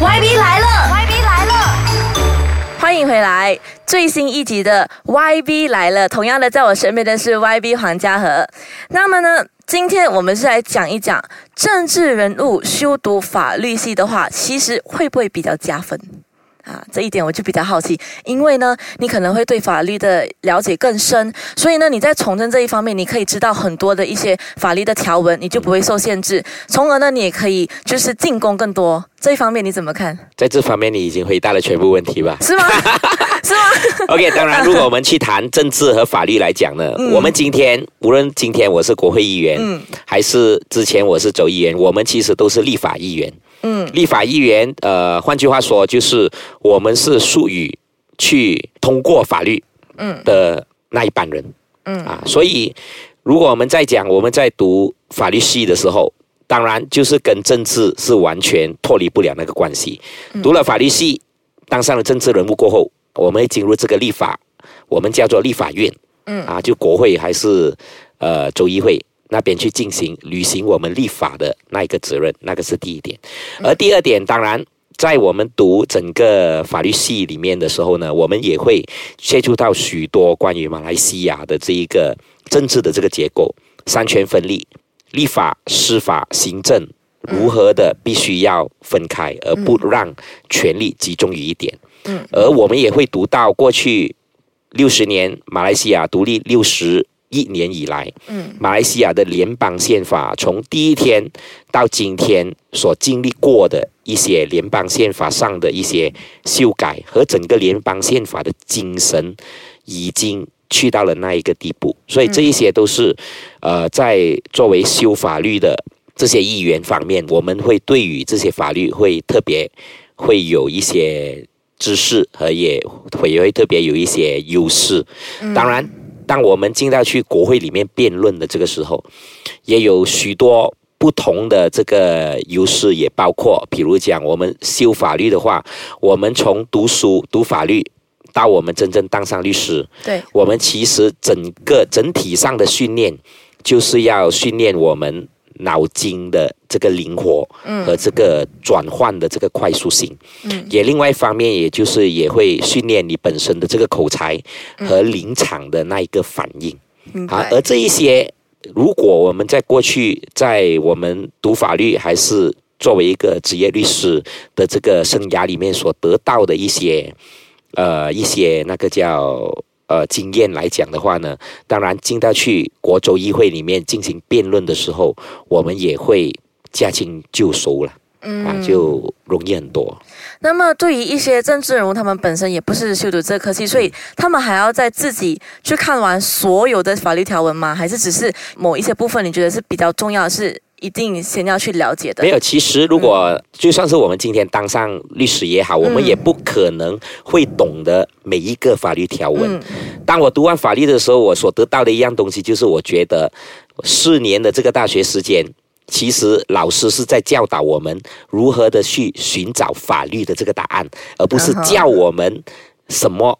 YB 来了，YB 来了，欢迎回来，最新一集的 YB 来了。同样的，在我身边的是 YB 黄家和。那么呢，今天我们是来讲一讲政治人物修读法律系的话，其实会不会比较加分？啊，这一点我就比较好奇，因为呢，你可能会对法律的了解更深，所以呢，你在从政这一方面，你可以知道很多的一些法律的条文，你就不会受限制，从而呢，你也可以就是进攻更多。这一方面你怎么看？在这方面，你已经回答了全部问题吧？是吗？OK，当然，如果我们去谈政治和法律来讲呢，我们今天无论今天我是国会议员，嗯，还是之前我是州议员，我们其实都是立法议员。嗯，立法议员，呃，换句话说，就是我们是术语去通过法律，嗯的那一班人，嗯啊，所以如果我们在讲我们在读法律系的时候，当然就是跟政治是完全脱离不了那个关系。读了法律系，当上了政治人物过后，我们会进入这个立法，我们叫做立法院，嗯啊，就国会还是呃州议会。那边去进行履行我们立法的那一个责任，那个是第一点。而第二点，当然在我们读整个法律系里面的时候呢，我们也会接触到许多关于马来西亚的这一个政治的这个结构，三权分立，立法、司法、行政如何的必须要分开，而不让权力集中于一点。嗯，而我们也会读到过去六十年马来西亚独立六十。一年以来，嗯，马来西亚的联邦宪法从第一天到今天所经历过的一些联邦宪法上的一些修改和整个联邦宪法的精神，已经去到了那一个地步。所以这一些都是，呃，在作为修法律的这些议员方面，我们会对于这些法律会特别会有一些知识和也会也会特别有一些优势。当然。当我们进到去国会里面辩论的这个时候，也有许多不同的这个优势，也包括，比如讲我们修法律的话，我们从读书读法律到我们真正当上律师，对，我们其实整个整体上的训练，就是要训练我们。脑筋的这个灵活和这个转换的这个快速性，也另外一方面，也就是也会训练你本身的这个口才和临场的那一个反应。啊，而这一些，如果我们在过去在我们读法律还是作为一个职业律师的这个生涯里面所得到的一些，呃，一些那个叫。呃，经验来讲的话呢，当然进到去国州议会里面进行辩论的时候，我们也会驾轻就熟了，啊，就容易很多。那么，对于一些政治人物，他们本身也不是修读这科系，所以他们还要在自己去看完所有的法律条文吗？还是只是某一些部分你觉得是比较重要的是？一定先要去了解的。没有，其实如果就算是我们今天当上律师也好，我们也不可能会懂得每一个法律条文。当我读完法律的时候，我所得到的一样东西就是，我觉得四年的这个大学时间，其实老师是在教导我们如何的去寻找法律的这个答案，而不是教我们什么。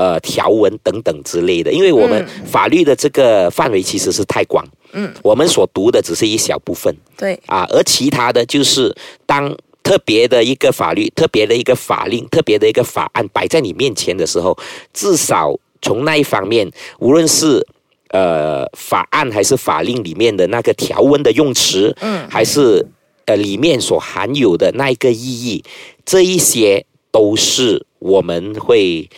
呃，条文等等之类的，因为我们法律的这个范围其实是太广，嗯，我们所读的只是一小部分，对，啊，而其他的就是当特别的一个法律、特别的一个法令、特别的一个法案摆在你面前的时候，至少从那一方面，无论是呃法案还是法令里面的那个条文的用词，嗯，还是呃里面所含有的那一个意义，这一些都是我们会。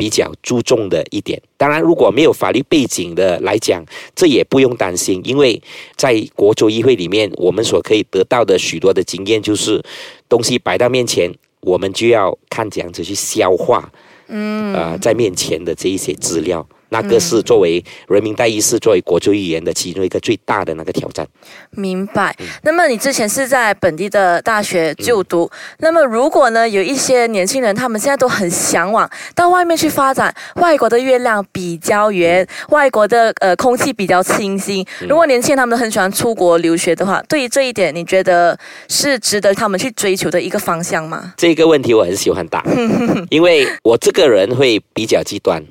比较注重的一点，当然，如果没有法律背景的来讲，这也不用担心，因为在国州议会里面，我们所可以得到的许多的经验，就是东西摆到面前，我们就要看怎样子去消化，嗯，呃，在面前的这一些资料。那个是作为人民代议士、作为国族语言的其中一个最大的那个挑战。明白。那么你之前是在本地的大学就读，那么如果呢，有一些年轻人，他们现在都很向往到外面去发展，外国的月亮比较圆，外国的呃空气比较清新。如果年轻人他们都很喜欢出国留学的话，对于这一点，你觉得是值得他们去追求的一个方向吗？这个问题我很喜欢答，因为我这个人会比较极端。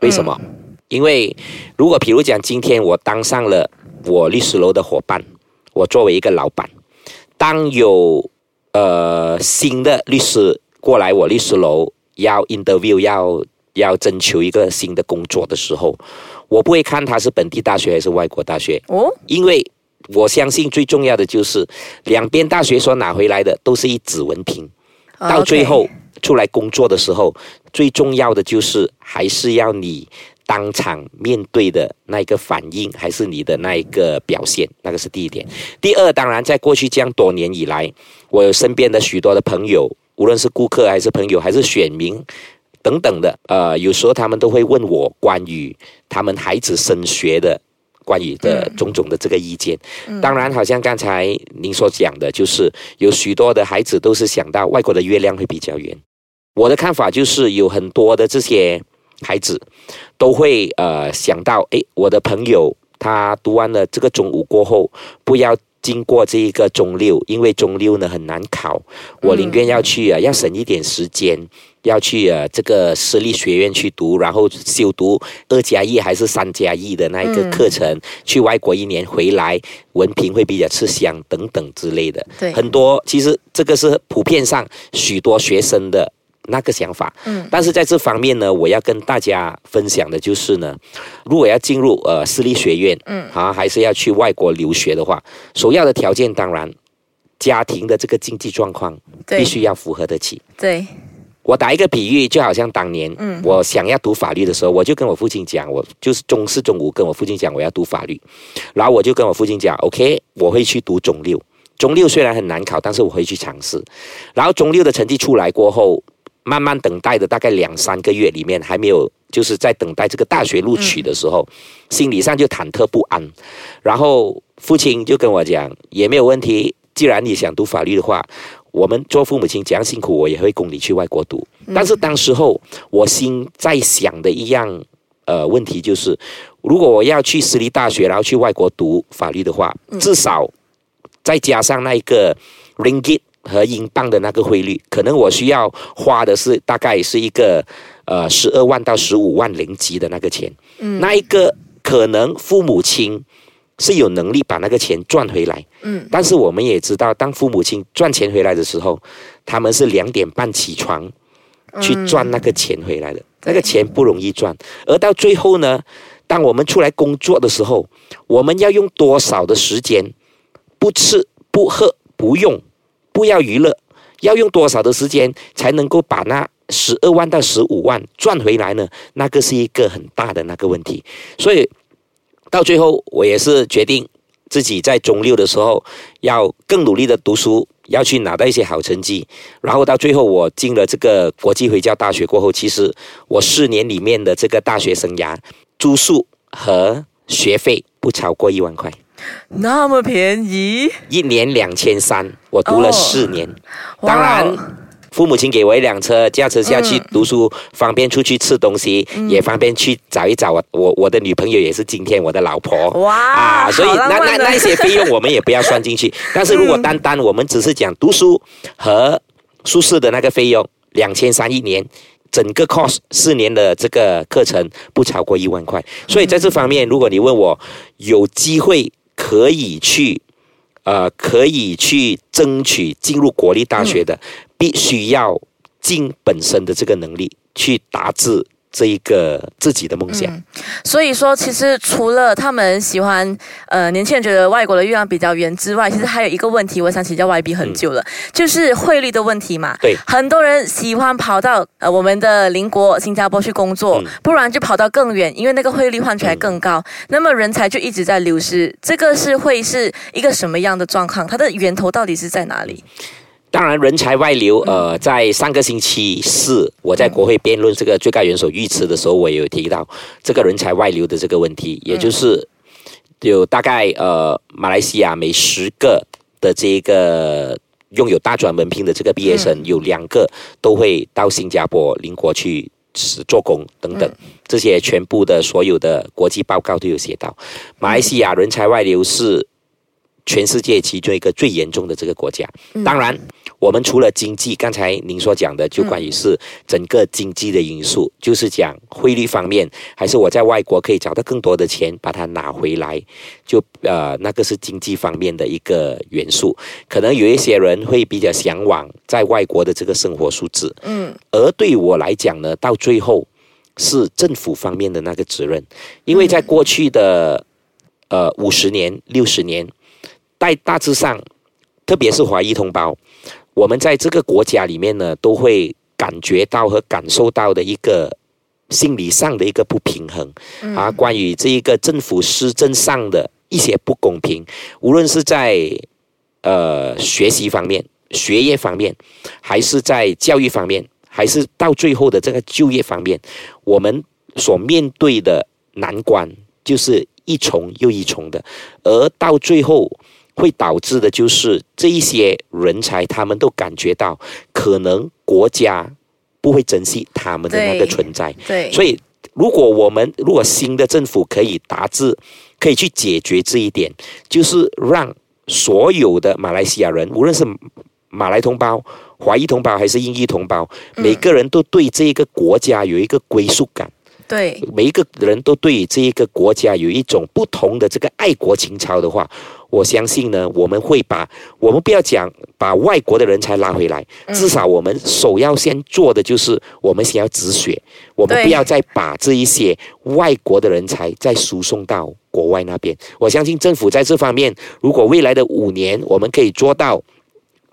为什么？因为如果比如讲，今天我当上了我律师楼的伙伴，我作为一个老板，当有呃新的律师过来我律师楼要 interview 要要征求一个新的工作的时候，我不会看他是本地大学还是外国大学，哦，因为我相信最重要的就是两边大学所拿回来的都是一纸文凭，到最后出来工作的时候，最重要的就是还是要你当场面对的那一个反应，还是你的那一个表现，那个是第一点。第二，当然在过去这样多年以来，我有身边的许多的朋友，无论是顾客还是朋友还是选民。等等的，呃，有时候他们都会问我关于他们孩子升学的关于的种种的这个意见。当然，好像刚才您所讲的，就是有许多的孩子都是想到外国的月亮会比较圆。我的看法就是，有很多的这些孩子都会呃想到，诶，我的朋友他读完了这个中五过后，不要经过这一个中六，因为中六呢很难考，我宁愿要去啊，要省一点时间。要去啊这个私立学院去读，然后修读二加一还是三加一的那一个课程，去外国一年回来，文凭会比较吃香等等之类的。对很多其实这个是普遍上许多学生的那个想法。嗯，但是在这方面呢，我要跟大家分享的就是呢，如果要进入呃私立学院，嗯啊，还是要去外国留学的话，首要的条件当然家庭的这个经济状况必须要符合得起。对，我打一个比喻，就好像当年，嗯我想要读法律的时候，我就跟我父亲讲，我就是中四、中五跟我父亲讲我要读法律，然后我就跟我父亲讲，OK，我会去读中六。中六虽然很难考，但是我会去尝试。然后中六的成绩出来过后，慢慢等待的大概两三个月里面，还没有就是在等待这个大学录取的时候，心理上就忐忑不安。然后父亲就跟我讲，也没有问题，既然你想读法律的话，我们做父母亲怎样辛苦，我也会供你去外国读。但是当时候我心在想的一样呃问题就是，如果我要去私立大学，然后去外国读法律的话，至少再加上那一个 ringgit 和英镑的那个汇率，可能我需要花的是大概是一个呃十二万到十五万零级的那个钱。嗯那一个可能父母亲是有能力把那个钱赚回来。嗯但是我们也知道，当父母亲赚钱回来的时候，他们是两点半起床去赚那个钱回来的，那个钱不容易赚。而到最后呢，当我们出来工作的时候，我们要用多少的时间，不吃不喝不用，不要娱乐，要用多少的时间才能够把那十二万到十五万赚回来呢？那个是一个很大的那个问题。所以到最后，我也是决定自己在中六的时候要更努力的读书，要去拿到一些好成绩。然后到最后，我进了这个国际回教大学过后，其实我四年里面的这个大学生涯，住宿和学费不超过一万块，那么便宜，一年两千三，我读了哦四年。哇当然。父母亲给我一辆车，驾车下去嗯读书，方便出去吃东西，也方便去找一找我我我的女朋友，也是今天我的老婆。哇啊，所以那那那些费用我们也不要算进去。但是如果单单我们只是讲读书和宿舍的那个费用，两千三一年，整个 course 四年的这个课程不超过一万块。所以在这方面，如果你问我有机会可以去。呃，可以去争取进入国立大学的，必须要尽本身的这个能力去达至这一个自己的梦想。所以说，其实除了他们喜欢，呃，年轻人觉得外国的月亮比较圆之外，其实还有一个问题，我想请教 YB 很久了，就是汇率的问题嘛。对很多人喜欢跑到呃我们的邻国新加坡去工作，嗯不然就跑到更远，因为那个汇率换出来更高，那么人才就一直在流失。这个是会是一个什么样的状况？它的源头到底是在哪里？当然，人才外流，呃，在上个星期四，我在国会辩论这个最高元首遇刺的时候，我也有提到这个人才外流的这个问题，也就是有大概呃，马来西亚每十个的这个拥有大专文凭的这个毕业生，有两个都会到新加坡邻国去是做工等等，这些全部的所有的国际报告都有写到，马来西亚人才外流是全世界其中一个最严重的这个国家。当然，我们除了经济，刚才您所讲的就关于是整个经济的因素，就是讲汇率方面，还是我在外国可以找到更多的钱把它拿回来，就呃那个是经济方面的一个元素。可能有一些人会比较向往在外国的这个生活素质，嗯，而对我来讲呢，到最后是政府方面的那个责任，因为在过去的呃五十年、六十年。在大致上，特别是华裔同胞，我们在这个国家里面呢，都会感觉到和感受到的一个心理上的一个不平衡啊。关于这一个政府施政上的一些不公平，无论是在呃学习方面、学业方面，还是在教育方面，还是到最后的这个就业方面，我们所面对的难关就是一重又一重的，而到最后。会导致的就是这一些人才，他们都感觉到可能国家不会珍惜他们的那个存在。对，所以如果我们如果新的政府可以达至，可以去解决这一点，就是让所有的马来西亚人，无论是马来同胞、华裔同胞还是英裔同胞，每个人都对这个国家有一个归属感。对，每一个人都对这一个国家有一种不同的这个爱国情操的话。我相信呢，我们会把我们不要讲把外国的人才拉回来，至少我们首要先做的就是我们先要止血，我们不要再把这一些外国的人才再输送到国外那边。我相信政府在这方面，如果未来的五年我们可以做到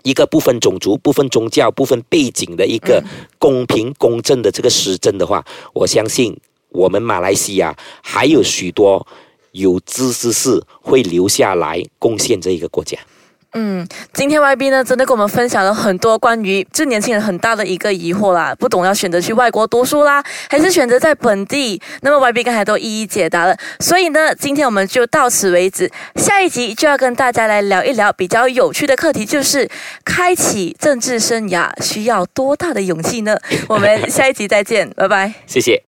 一个不分种族、不分宗教、不分背景的一个公平公正的这个施政的话，我相信我们马来西亚还有许多。有知识士会留下来贡献这一个国家。嗯，今天 Y B 呢，真的跟我们分享了很多关于这年轻人很大的一个疑惑啦，不懂要选择去外国读书啦，还是选择在本地？那么 Y B 刚才都一一解答了。所以呢，今天我们就到此为止，下一集就要跟大家来聊一聊比较有趣的课题，就是开启政治生涯需要多大的勇气呢？我们下一集再见，拜拜，谢谢。